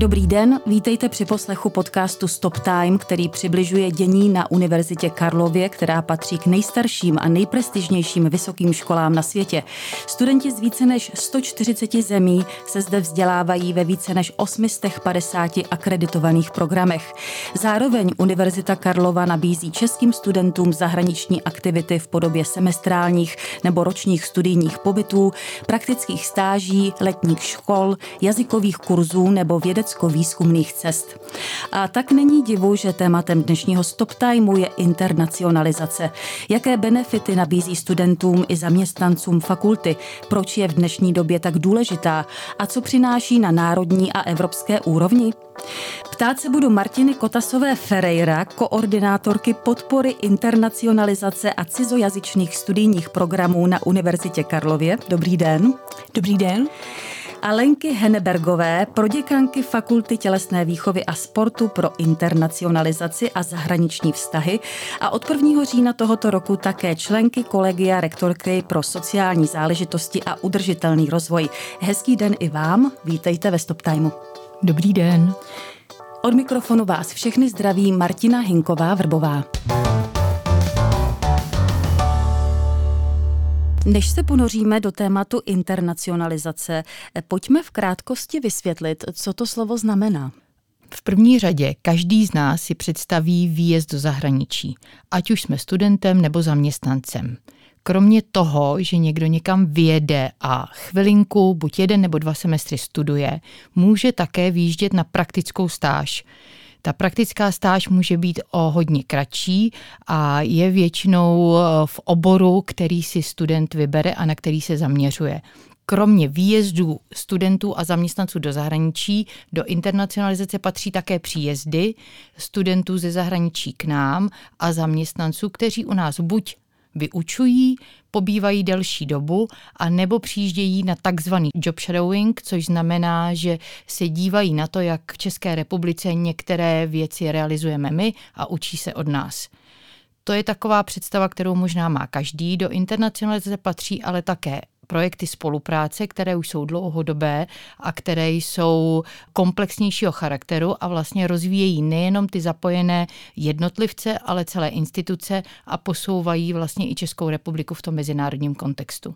Dobrý den, vítejte při poslechu podcastu Stop Time, který přibližuje dění na Univerzitě Karlově, která patří k nejstarším a nejprestižnějším vysokým školám na světě. Studenti z více než 140 zemí se zde vzdělávají ve více než 850 akreditovaných programech. Zároveň Univerzita Karlova nabízí českým studentům zahraniční aktivity v podobě semestrálních nebo ročních studijních pobytů, praktických stáží, letních škol, jazykových kurzů nebo vědeckých vědecko-výzkumných cest. A tak není divu, že tématem dnešního Stop Timeu je internacionalizace. Jaké benefity nabízí studentům i zaměstnancům fakulty, proč je v dnešní době tak důležitá a co přináší na národní a evropské úrovni? Ptát se budu Martiny Kotasové Ferreira, koordinátorky podpory internacionalizace a cizojazyčných studijních programů na Univerzitě Karlově. Dobrý den. Dobrý den a Lenky Hennebergové, proděkanky Fakulty tělesné výchovy a sportu pro internacionalizaci a zahraniční vztahy a od 1. října tohoto roku také členky kolegia rektorky pro sociální záležitosti a udržitelný rozvoj. Hezký den i vám, vítejte ve Stop Timeu. Dobrý den. Od mikrofonu vás všechny zdraví Martina Hinková-Vrbová. Než se ponoříme do tématu internacionalizace, pojďme v krátkosti vysvětlit, co to slovo znamená. V první řadě každý z nás si představí výjezd do zahraničí, ať už jsme studentem nebo zaměstnancem. Kromě toho, že někdo někam vyjede a chvilinku, buď jeden nebo dva semestry studuje, může také výjíždět na praktickou stáž. Ta praktická stáž může být o hodně kratší a je většinou eh, v oboru, který si student vybere a na který se zaměřuje. Kromě výjezdů studentů a zaměstnanců do zahraničí, do internacionalizace patří také příjezdy studentů ze zahraničí k nám a zaměstnanců, kteří u nás buď vyučují, pobývají delší dobu a nebo přijíždějí na takzvaný job shadowing, což znamená, že se dívají na to, jak v České republice některé věci realizujeme my a učí se od nás. To je taková představa, kterou možná má každý. Do internacionalizace patří ale také projekty spolupráce, které už jsou dlouhodobé a které jsou komplexnějšího charakteru a vlastně rozvíjejí nejenom ty zapojené jednotlivce, ale celé instituce a posouvají vlastně i Českou republiku v tom mezinárodním kontextu.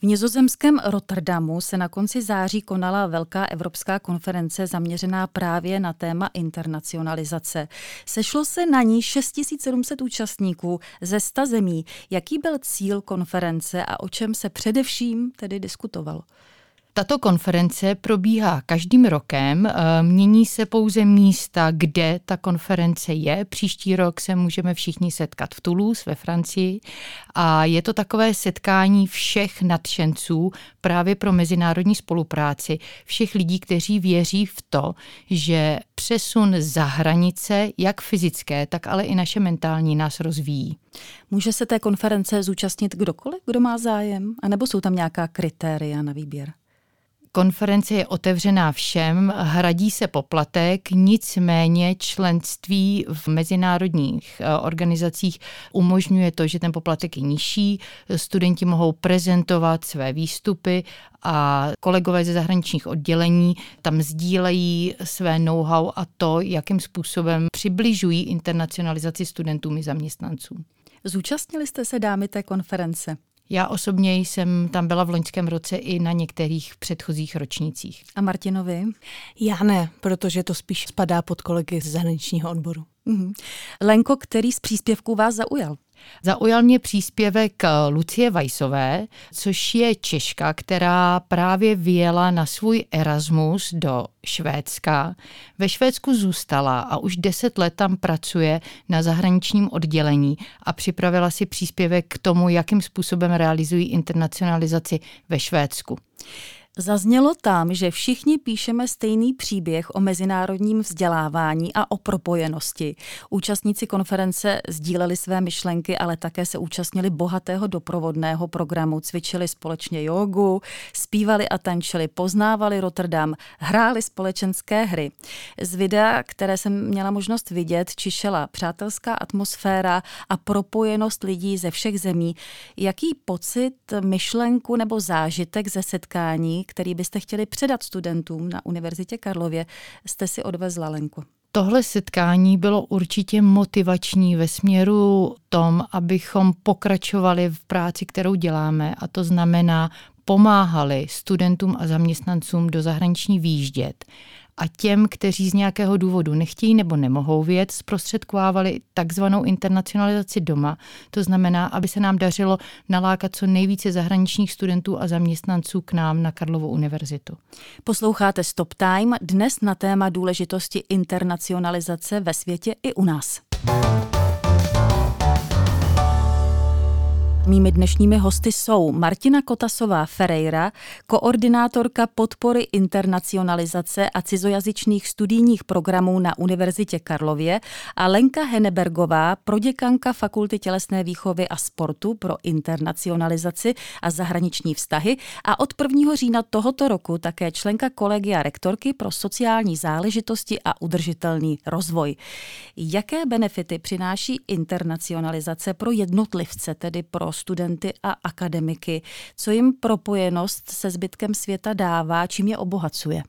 V nizozemském Rotterdamu se na konci září konala velká evropská konference zaměřená právě na téma internacionalizace. Sešlo se na ní 6700 účastníků ze 100 zemí. Jaký byl cíl konference a o čem se především tím tedy diskutovalo. Tato konference probíhá každým rokem, eh, mění se pouze místa, kde ta konference je. Příští rok se můžeme všichni setkat v Toulouse ve Francii a je to takové setkání všech nadšenců právě pro mezinárodní spolupráci, všech lidí, kteří věří v to, že přesun za hranice, jak fyzické, tak ale i naše mentální, nás rozvíjí. Může se té konference zúčastnit kdokoliv, kdo má zájem? A nebo jsou tam nějaká kritéria na výběr? Konference je otevřená všem, hradí se poplatek, nicméně členství v mezinárodních eh, organizacích umožňuje to, že ten poplatek je nižší, studenti mohou prezentovat své výstupy a kolegové ze zahraničních oddělení tam sdílejí své know-how a to, jakým způsobem přibližují internacionalizaci studentům i zaměstnancům. Zúčastnili jste se dámy té konference? Já osobně jsem tam byla v loňském roce i na některých předchozích ročnících. A Martinovi? Já ne, protože to spíš spadá pod kolegy z zahraničního odboru. Mm-hmm. Lenko, který z příspěvků vás zaujal? Zaujal mě příspěvek eh, Lucie Vajsové, což je Češka, která právě vyjela na svůj Erasmus do Švédska. Ve Švédsku zůstala a už deset let tam pracuje na zahraničním oddělení a připravila si příspěvek k tomu, jakým způsobem realizují internacionalizaci ve Švédsku. Zaznělo tam, že všichni píšeme stejný příběh o mezinárodním vzdělávání a o propojenosti. Účastníci konference sdíleli své myšlenky, ale také se účastnili bohatého doprovodného programu, cvičili společně jogu, zpívali a tančili, poznávali Rotterdam, hráli společenské hry. Z videa, které jsem měla možnost vidět, čišela přátelská atmosféra a propojenost lidí ze všech zemí. Jaký pocit, myšlenku nebo zážitek ze setkání který byste chtěli předat studentům na Univerzitě Karlově, jste si odvezla, Lenko? Tohle setkání bylo určitě motivační ve směru tom, abychom pokračovali v práci, kterou děláme, a to znamená pomáhali studentům a zaměstnancům do zahraniční výjíždět a těm, kteří z nějakého důvodu nechtějí nebo nemohou věc, zprostředkovávali takzvanou internacionalizaci doma. To znamená, aby se nám dařilo nalákat co nejvíce zahraničních studentů a zaměstnanců k nám na Karlovu univerzitu. Posloucháte Stop Time dnes na téma důležitosti internacionalizace ve světě i u nás. Mými dnešními hosty jsou Martina Kotasová Ferreira, koordinátorka podpory internacionalizace a cizojazyčných studijních programů na Univerzitě Karlově a Lenka Henebergová, proděkanka Fakulty tělesné výchovy a sportu pro internacionalizaci a zahraniční vztahy a od 1. října tohoto roku také členka kolegia rektorky pro sociální záležitosti a udržitelný rozvoj. Jaké benefity přináší internacionalizace pro jednotlivce, tedy pro studenty a akademiky, co jim propojenost se zbytkem světa dává, čím je obohacuje.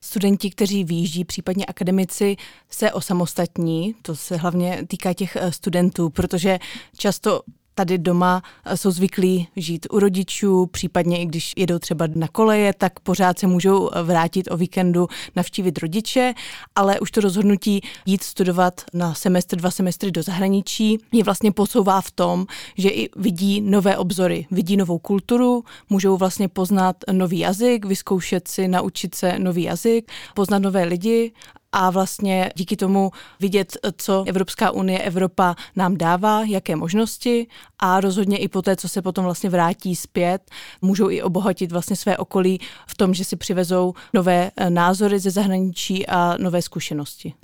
Studenti, kteří výjíždí, případně akademici, se osamostatní. To se hlavně týká těch eh, studentů, protože často tady doma eh, jsou zvyklí žít u rodičů, případně i když jedou třeba na koleje, tak pořád se můžou eh, vrátit o víkendu navštívit rodiče, ale už to rozhodnutí jít studovat na semestr, dva semestry do zahraničí je vlastně posouvá v tom, že i vidí nové obzory, vidí novou kulturu, můžou vlastně poznat nový jazyk, vyzkoušet si, naučit se nový jazyk, poznat nové lidi a vlastně díky tomu vidět, co Evropská unie, Evropa nám dává, jaké možnosti a rozhodně i po té, co se potom vlastně vrátí zpět, můžou i obohatit vlastně své okolí v tom, že si přivezou nové eh, názory ze zahraničí a nové zkušenosti.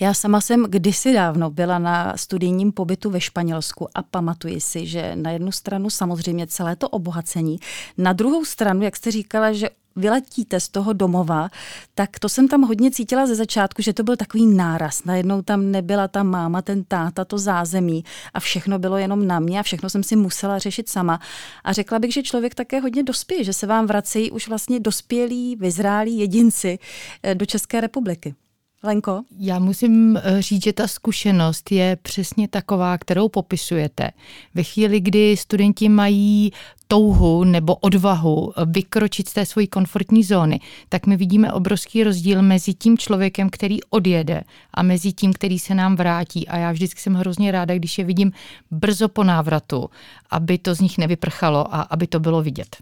Já sama jsem kdysi dávno byla na studijním pobytu ve Španělsku a pamatuji si, že na jednu stranu samozřejmě celé to obohacení, na druhou stranu, jak jste říkala, že vyletíte z toho domova, tak to jsem tam hodně cítila ze začátku, že to byl takový náraz. Najednou tam nebyla ta máma, ten táta, to zázemí a všechno bylo jenom na mě a všechno jsem si musela řešit sama. A řekla bych, že člověk také hodně dospěje, že se vám vracejí už vlastně dospělí, vyzrálí jedinci eh, do České republiky. Lenko? Já musím eh, říct, že ta zkušenost je přesně taková, kterou popisujete. Ve chvíli, kdy studenti mají touhu nebo odvahu eh, vykročit z té svojí komfortní zóny, tak my vidíme obrovský rozdíl mezi tím člověkem, který odjede a mezi tím, který se nám vrátí. A já vždycky jsem hrozně ráda, když je vidím brzo po návratu, aby to z nich nevyprchalo a aby to bylo vidět.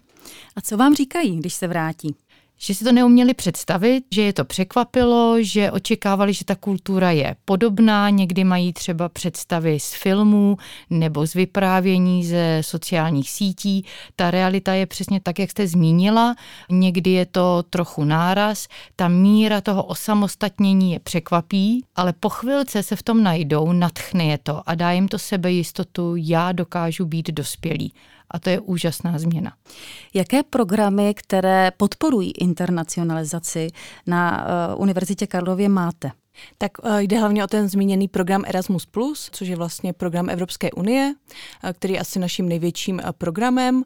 A co vám říkají, když se vrátí? Že si to neuměli představit, že je to překvapilo, že očekávali, že ta kultura je podobná, někdy mají třeba představy z filmů nebo z vyprávění ze sociálních sítí. Ta realita je přesně tak, jak jste zmínila. Někdy je to trochu náraz, ta míra toho osamostatnění je překvapí, ale po chvilce se v tom najdou, natchne je to a dá jim to sebejistotu, já dokážu být dospělý a to je úžasná změna. Jaké programy, které podporují internacionalizaci na uh, Univerzitě Karlově máte? Tak uh, jde hlavně o ten zmíněný program Erasmus+, což je vlastně program Evropské unie, uh, který je asi naším největším programem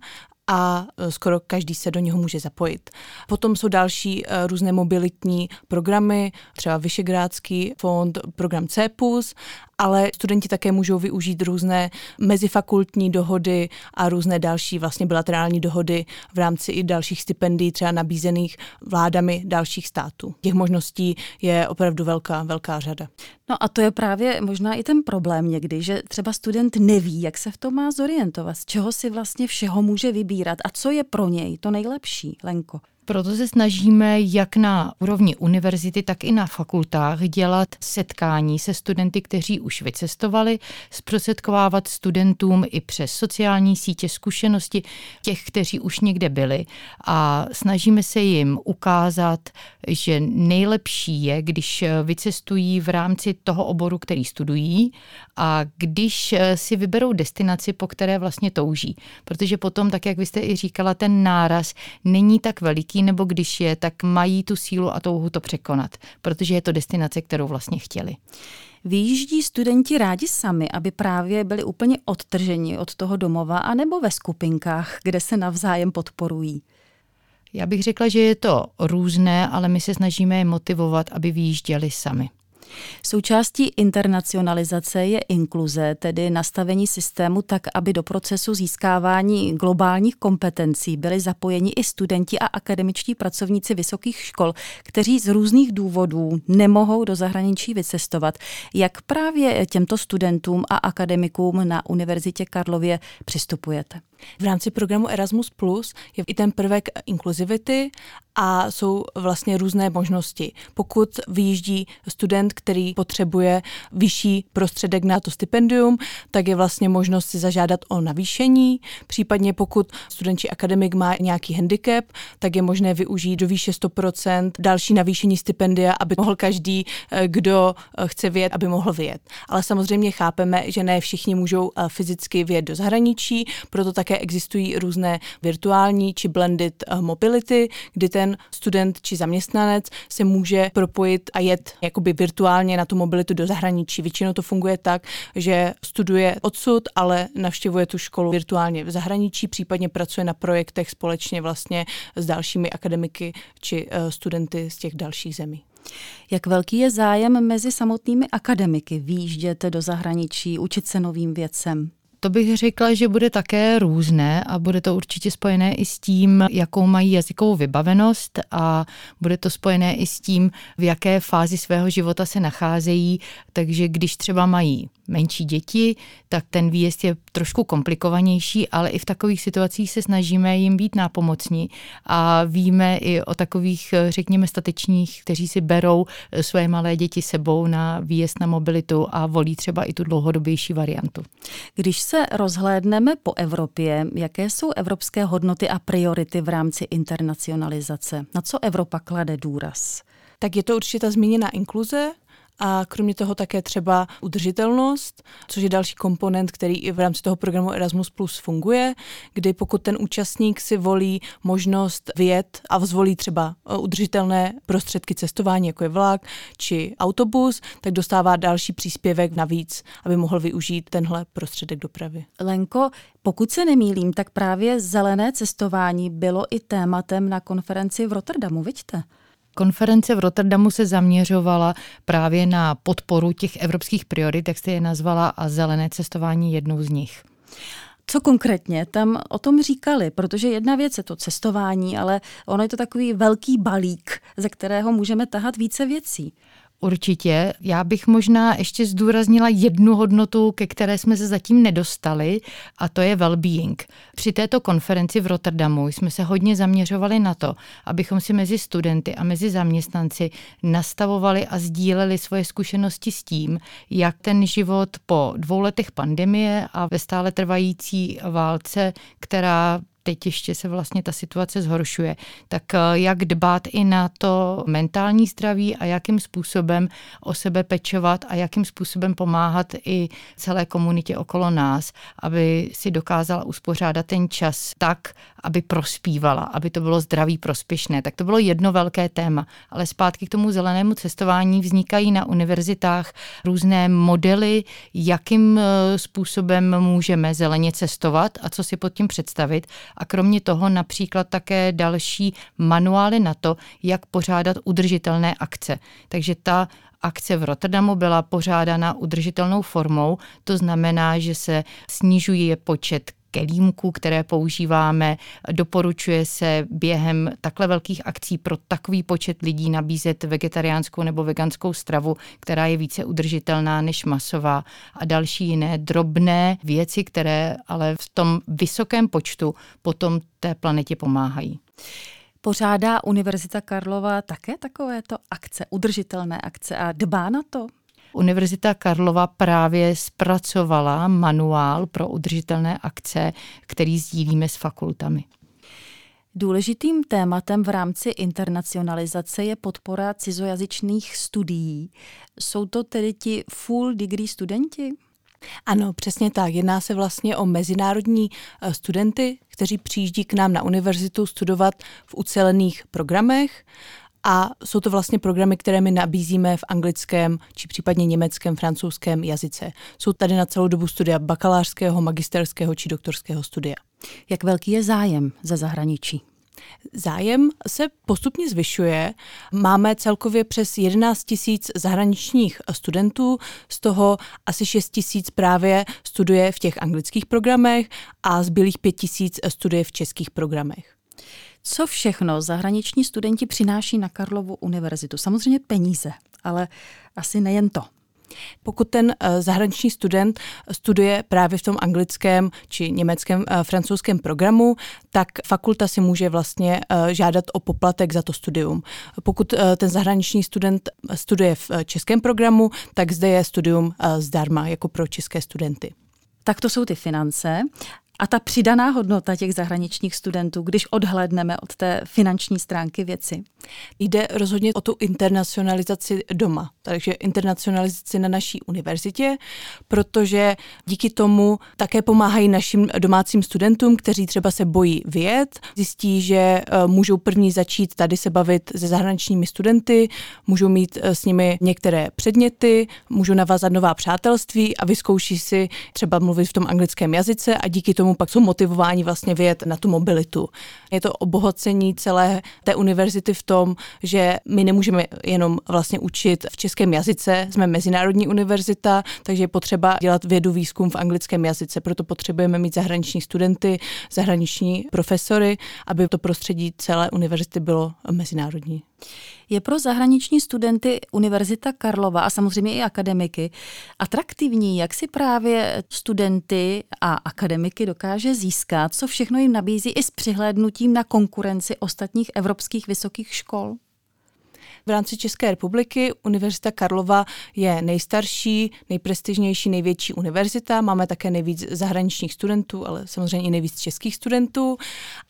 a skoro každý se do něho může zapojit. Potom jsou další různé mobilitní programy, třeba Vyšegrádský fond, program CEPUS ale studenti také můžou využít různé mezifakultní dohody a různé další vlastně bilaterální dohody v rámci i dalších stipendií, třeba nabízených vládami dalších států. Těch možností je opravdu velká, velká řada. No a to je právě možná i ten problém někdy, že třeba student neví, jak se v tom má zorientovat, z čeho si vlastně všeho může vybírat a co je pro něj to nejlepší, Lenko. Proto se snažíme jak na úrovni univerzity, tak i na fakultách dělat setkání se studenty, kteří už vycestovali, zprostředkovávat studentům i přes sociální sítě zkušenosti těch, kteří už někde byli a snažíme se jim ukázat, že nejlepší je, když vycestují v rámci toho oboru, který studují a když si vyberou destinaci, po které vlastně touží. Protože potom, tak jak vy jste i říkala, ten náraz není tak veliký, nebo když je, tak mají tu sílu a touhu to překonat, protože je to destinace, kterou vlastně chtěli. Vyjíždí studenti rádi sami, aby právě byli úplně odtrženi od toho domova, anebo ve skupinkách, kde se navzájem podporují? Já bych řekla, že je to různé, ale my se snažíme je motivovat, aby vyjížděli sami. Součástí internacionalizace je inkluze, tedy nastavení systému tak, aby do procesu získávání globálních kompetencí byli zapojeni i studenti a akademičtí pracovníci vysokých škol, kteří z různých důvodů nemohou do zahraničí vycestovat. Jak právě těmto studentům a akademikům na Univerzitě Karlově přistupujete? V rámci programu Erasmus Plus je i ten prvek inkluzivity a jsou vlastně různé možnosti. Pokud vyjíždí student, který potřebuje vyšší prostředek na to stipendium, tak je vlastně možnost si zažádat o navýšení. Případně pokud student či akademik má nějaký handicap, tak je možné využít do výše 100% další navýšení stipendia, aby mohl každý, eh, kdo eh, chce vyjet, aby mohl vyjet. Ale samozřejmě chápeme, že ne všichni můžou eh, fyzicky vyjet do zahraničí, proto také existují různé virtuální či blended mobility, kdy ten student či zaměstnanec se může propojit a jet jakoby virtuálně na tu mobilitu do zahraničí. Většinou to funguje tak, že studuje odsud, ale navštěvuje tu školu virtuálně v zahraničí, případně pracuje na projektech společně vlastně s dalšími akademiky či eh, studenty z těch dalších zemí. Jak velký je zájem mezi samotnými akademiky výjíždět do zahraničí, učit se novým věcem? To bych řekla, že bude také různé a bude to určitě spojené i s tím, jakou mají jazykovou vybavenost a bude to spojené i s tím, v jaké fázi svého života se nacházejí. Takže když třeba mají menší děti, tak ten výjezd je trošku komplikovanější, ale i v takových situacích se snažíme jim být nápomocní a víme i o takových, řekněme, statečních, kteří si berou své malé děti sebou na výjezd na mobilitu a volí třeba i tu dlouhodobější variantu. Když se rozhlédneme po Evropě, jaké jsou evropské hodnoty a priority v rámci internacionalizace? Na co Evropa klade důraz? Tak je to určitě ta zmíněná inkluze, a kromě toho také třeba udržitelnost, což je další komponent, který i v rámci toho programu Erasmus Plus funguje, kdy pokud ten účastník si volí možnost vyjet a zvolí třeba eh, udržitelné prostředky cestování, jako je vlak či autobus, tak dostává další příspěvek navíc, aby mohl využít tenhle prostředek dopravy. Lenko, pokud se nemýlím, tak právě zelené cestování bylo i tématem na konferenci v Rotterdamu, vidíte? Konference v Rotterdamu se zaměřovala právě na podporu těch evropských priorit, jak jste je nazvala, a zelené cestování jednou z nich. Co konkrétně tam o tom říkali? Protože jedna věc je to cestování, ale ono je to takový velký balík, ze kterého můžeme tahat více věcí. Určitě. Já bych možná ještě zdůraznila jednu hodnotu, ke které jsme se zatím nedostali, a to je well-being. Při této konferenci v Rotterdamu jsme se hodně zaměřovali na to, abychom si mezi studenty a mezi zaměstnanci nastavovali a sdíleli svoje zkušenosti s tím, jak ten život po dvou letech pandemie a ve stále trvající válce, která teď ještě se vlastně ta situace zhoršuje, tak eh, jak dbát i na to mentální zdraví a jakým způsobem o sebe pečovat a jakým způsobem pomáhat i celé komunitě okolo nás, aby si dokázala uspořádat ten čas tak, aby prospívala, aby to bylo zdraví prospěšné. Tak to bylo jedno velké téma. Ale zpátky k tomu zelenému cestování vznikají na univerzitách různé modely, jakým eh, způsobem můžeme zeleně cestovat a co si pod tím představit a kromě toho například také další manuály na to, jak pořádat udržitelné akce. Takže ta akce v Rotterdamu byla pořádána udržitelnou formou, to znamená, že se snižuje počet kelímků, které používáme. Doporučuje se během takhle velkých akcí pro takový počet lidí nabízet vegetariánskou nebo veganskou stravu, která je více udržitelná než masová a další jiné drobné věci, které ale v tom vysokém počtu potom té planetě pomáhají. Pořádá Univerzita Karlova také takovéto akce, udržitelné akce a dbá na to? Univerzita Karlova právě zpracovala manuál pro udržitelné akce, který sdílíme s fakultami. Důležitým tématem v rámci internacionalizace je podpora cizojazyčných studií. Jsou to tedy ti full degree studenti? Ano, přesně tak. Jedná se vlastně o mezinárodní eh, studenty, kteří přijíždí k nám na univerzitu studovat v ucelených programech a jsou to vlastně programy, které my nabízíme v anglickém či případně německém, francouzském jazyce. Jsou tady na celou dobu studia bakalářského, magisterského či doktorského studia. Jak velký je zájem ze zahraničí? Zájem se postupně zvyšuje. Máme celkově přes 11 tisíc zahraničních studentů, z toho asi 6 tisíc právě studuje v těch anglických programech a zbylých 5 tisíc studuje v českých programech. Co všechno zahraniční studenti přináší na Karlovu univerzitu? Samozřejmě peníze, ale asi nejen to. Pokud ten eh, zahraniční student studuje právě v tom anglickém či německém, eh, francouzském programu, tak fakulta si může vlastně eh, žádat o poplatek za to studium. Pokud ten zahraniční student studuje v českém programu, tak zde je studium zdarma jako pro české studenty. Tak to jsou ty finance. A ta přidaná hodnota těch zahraničních studentů, když odhlédneme od té finanční stránky věci? Jde rozhodně o tu internacionalizaci doma, takže internacionalizaci na naší univerzitě, protože díky tomu také pomáhají našim domácím studentům, kteří třeba se bojí vyjet, zjistí, že eh, můžou první začít tady se bavit se zahraničními studenty, můžou mít eh, s nimi některé předměty, můžou navázat nová přátelství a vyzkouší si třeba mluvit v tom anglickém jazyce a díky tomu pak jsou motivováni vlastně vyjet na tu mobilitu. Je to obohacení celé té univerzity v tom, že my nemůžeme jenom vlastně učit v českém jazyce, jsme mezinárodní univerzita, takže je potřeba dělat vědu výzkum v anglickém jazyce, proto potřebujeme mít zahraniční studenty, zahraniční profesory, aby to prostředí celé univerzity bylo mezinárodní. Je pro zahraniční studenty Univerzita Karlova a samozřejmě i akademiky atraktivní, jak si právě studenty a akademiky dokáže získat, co všechno jim nabízí i s přihlédnutím na konkurenci ostatních evropských vysokých škol? V rámci České republiky Univerzita Karlova je nejstarší, nejprestižnější, největší univerzita. Máme také nejvíc zahraničních studentů, ale samozřejmě i nejvíc českých studentů.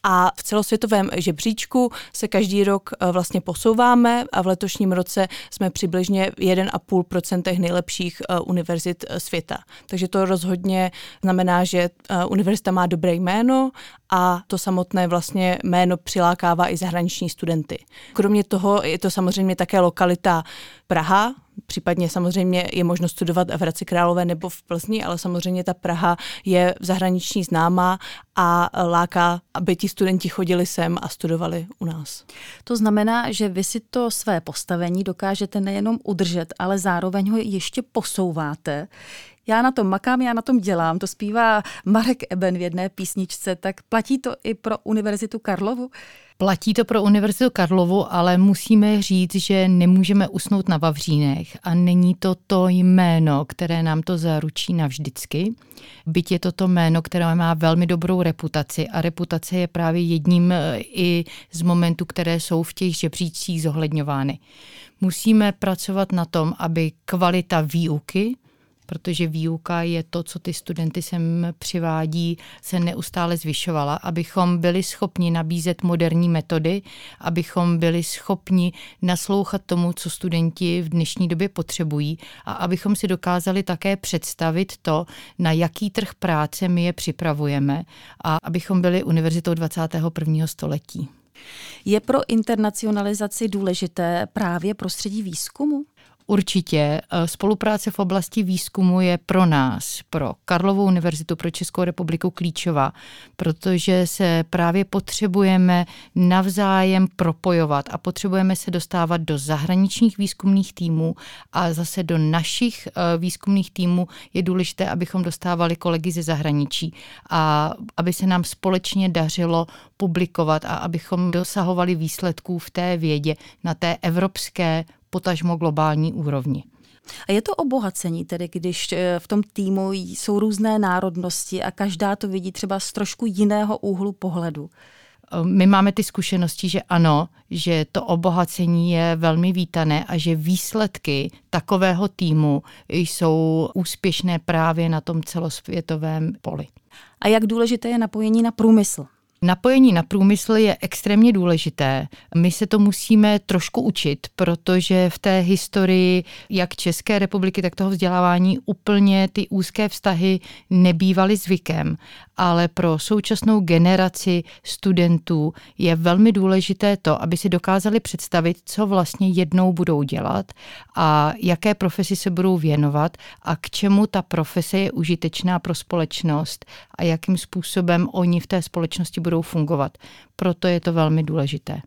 A v celosvětovém žebříčku se každý rok eh, vlastně posouváme a v letošním roce jsme přibližně 1,5% nejlepších eh, univerzit eh, světa. Takže to rozhodně znamená, že univerzita má dobré jméno a to samotné vlastně jméno přilákává i zahraniční studenty. Kromě toho je to samozřejmě také lokalita Praha, případně samozřejmě je možno studovat v Hradci Králové nebo v Plzni, ale samozřejmě ta Praha je v zahraniční známá a láká, aby ti studenti chodili sem a studovali u nás. To znamená, že vy si to své postavení dokážete nejenom udržet, ale zároveň ho ještě posouváte já na tom makám, já na tom dělám, to zpívá Marek Eben v jedné písničce, tak platí to i pro Univerzitu Karlovu? Platí to pro Univerzitu Karlovu, ale musíme říct, že nemůžeme usnout na Vavřínech a není to to jméno, které nám to zaručí navždycky. Byť je to to jméno, které má velmi dobrou reputaci a reputace je právě jedním eh, i z momentů, které jsou v těch žebříčcích zohledňovány. Musíme pracovat na tom, aby kvalita výuky protože výuka je to, co ty studenty sem přivádí, se neustále zvyšovala, abychom byli schopni nabízet moderní metody, abychom byli schopni naslouchat tomu, co studenti v dnešní době potřebují a abychom si dokázali také představit to, na jaký trh práce my je připravujeme a abychom byli univerzitou 21. století. Je pro internacionalizaci důležité právě prostředí výzkumu? Určitě eh, spolupráce v oblasti výzkumu je pro nás, pro Karlovou univerzitu, pro Českou republiku klíčová, protože se právě potřebujeme navzájem propojovat a potřebujeme se dostávat do zahraničních výzkumných týmů a zase do našich eh, výzkumných týmů je důležité, abychom dostávali kolegy ze zahraničí a aby se nám společně dařilo publikovat a abychom dosahovali výsledků v té vědě na té evropské potažmo globální úrovni. A je to obohacení, tedy když eh, v tom týmu jsou různé národnosti a každá to vidí třeba z trošku jiného úhlu pohledu? Eh, my máme ty zkušenosti, že ano, že to obohacení je velmi vítané a že výsledky takového týmu jsou úspěšné právě na tom celosvětovém poli. A jak důležité je napojení na průmysl? Napojení na průmysl je extrémně důležité. My se to musíme trošku učit, protože v té historii jak České republiky, tak toho vzdělávání úplně ty úzké vztahy nebývaly zvykem. Ale pro současnou generaci studentů je velmi důležité to, aby si dokázali představit, co vlastně jednou budou dělat a jaké profesi se budou věnovat a k čemu ta profese je užitečná pro společnost a jakým způsobem oni v té společnosti budou budou fungovat. Proto je to velmi důležité.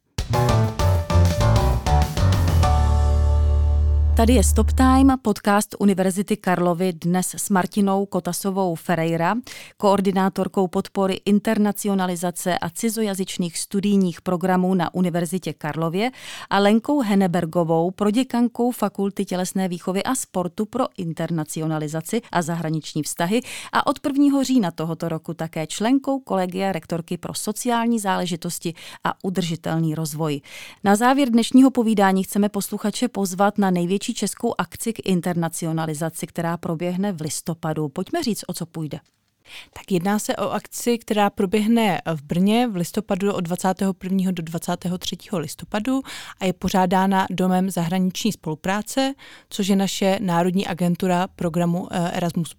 Tady je Stop Time, podcast Univerzity Karlovy dnes s Martinou Kotasovou Ferreira, koordinátorkou podpory internacionalizace a cizojazyčných studijních programů na Univerzitě Karlově a Lenkou Henebergovou, proděkankou Fakulty tělesné výchovy a sportu pro internacionalizaci a zahraniční vztahy a od 1. října tohoto roku také členkou kolegia rektorky pro sociální záležitosti a udržitelný rozvoj. Na závěr dnešního povídání chceme posluchače pozvat na největší největší českou akci k internacionalizaci, která proběhne v listopadu. Pojďme říct, o co půjde. Tak jedná se o akci, která proběhne v Brně v listopadu od 21. do 23. listopadu a je pořádána Domem zahraniční spolupráce, což je naše národní agentura programu eh, Erasmus+.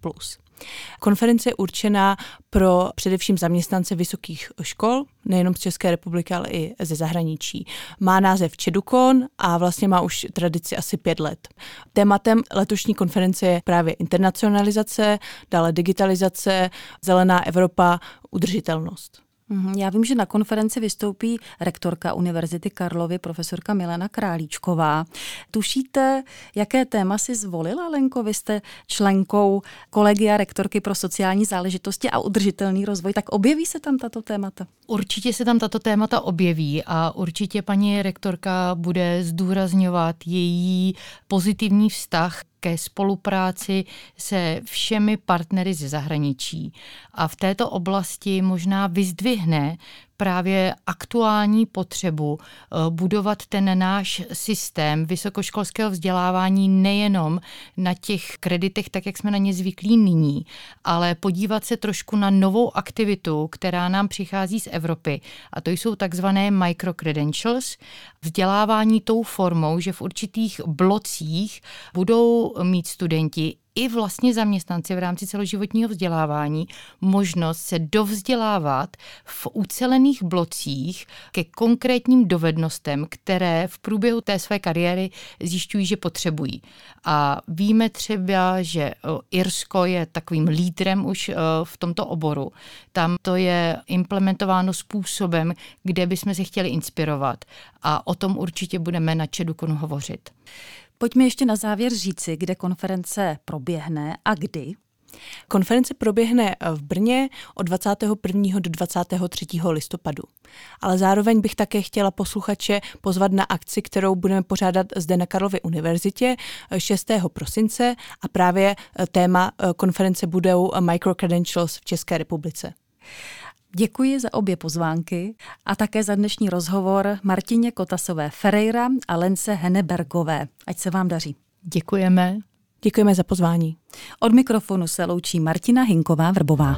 Konference je určená pro především zaměstnance vysokých škol, nejenom z České republiky, ale i ze zahraničí. Má název Čedukon a vlastně má už tradici asi pět let. Tématem letošní konference je právě internacionalizace, dále digitalizace, zelená Evropa, udržitelnost. Mhm, já vím, že na konferenci vystoupí rektorka Univerzity Karlovy, profesorka Milena Králíčková. Tušíte, jaké téma si zvolila, Lenko? Vy jste členkou kolegia rektorky pro sociální záležitosti a udržitelný rozvoj, tak objeví se tam tato témata? Určitě se tam tato témata objeví a určitě paní rektorka bude zdůrazňovat její pozitivní vztah ke spolupráci se všemi partnery ze zahraničí. A v této oblasti možná vyzdvihne právě aktuální potřebu eh, budovat ten náš systém vysokoškolského vzdělávání nejenom na těch kreditech, tak jak jsme na ně zvyklí nyní, ale podívat se trošku na novou aktivitu, která nám přichází z Evropy. A to jsou takzvané microcredentials, vzdělávání tou formou, že v určitých blocích budou mít studenti i vlastně zaměstnanci v rámci celoživotního vzdělávání možnost se dovzdělávat v ucelených blocích ke konkrétním dovednostem, které v průběhu té své kariéry zjišťují, že potřebují. A víme třeba, že Irsko je takovým lídrem už v tomto oboru. Tam to je implementováno způsobem, kde bychom se chtěli inspirovat. A o tom určitě budeme na Čedukonu hovořit. Pojďme ještě na závěr říci, kde konference proběhne a kdy. Konference proběhne v Brně od 21. do 23. listopadu. Ale zároveň bych také chtěla posluchače pozvat na akci, kterou budeme pořádat zde na Karlově univerzitě 6. prosince a právě téma konference budou microcredentials v České republice. Děkuji za obě pozvánky a také za dnešní rozhovor Martině Kotasové Ferreira a Lence Henebergové. Ať se vám daří. Děkujeme. Děkujeme za pozvání. Od mikrofonu se loučí Martina Hinková Vrbová.